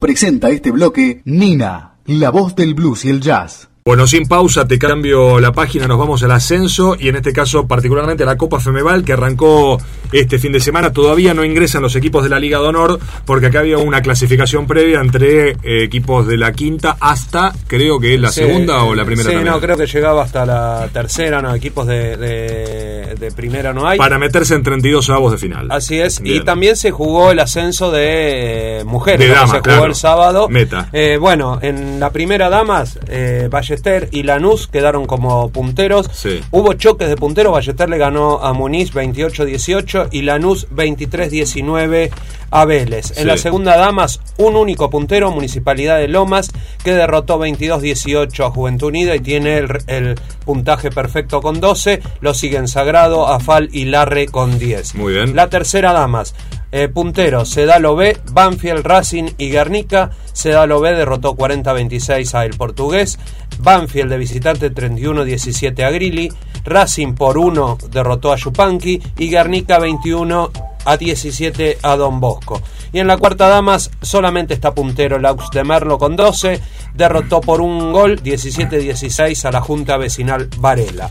Presenta este bloque Nina, la voz del blues y el jazz. Bueno, sin pausa, te cambio la página, nos vamos al ascenso y en este caso particularmente a la Copa Femeval que arrancó este fin de semana. Todavía no ingresan los equipos de la Liga de Honor porque acá había una clasificación previa entre eh, equipos de la quinta hasta, creo que la segunda o la primera sí, también. no, creo que llegaba hasta la tercera, no, equipos de, de- de primera no hay. Para meterse en 32 avos de final. Así es, y también se jugó el ascenso de eh, mujeres, De damas, se jugó el sábado. Meta. Eh, bueno, en la primera damas, eh, Ballester y Lanús quedaron como punteros. Sí. Hubo choques de punteros, Ballester le ganó a Muniz 28-18 y Lanús 23-19 a Vélez. En Sí. la segunda damas, un único puntero, Municipalidad de Lomas, que derrotó 22-18 a Juventud Unida y tiene el, el puntaje perfecto con 12. Lo siguen Sagrado, Afal y Larre con 10. Muy bien. La tercera damas. Eh, punteros, Sedalo B, Banfield, Racing y Guernica. Sedalo B derrotó 40-26 a El Portugués. Banfield de visitante 31-17 a Grilli. Racing por 1 derrotó a Yupanqui. Y Guernica 21 a 17 a Don Bosco. Y en la cuarta damas solamente está puntero Laux de Merlo con 12. Derrotó por un gol 17-16 a la Junta Vecinal Varela.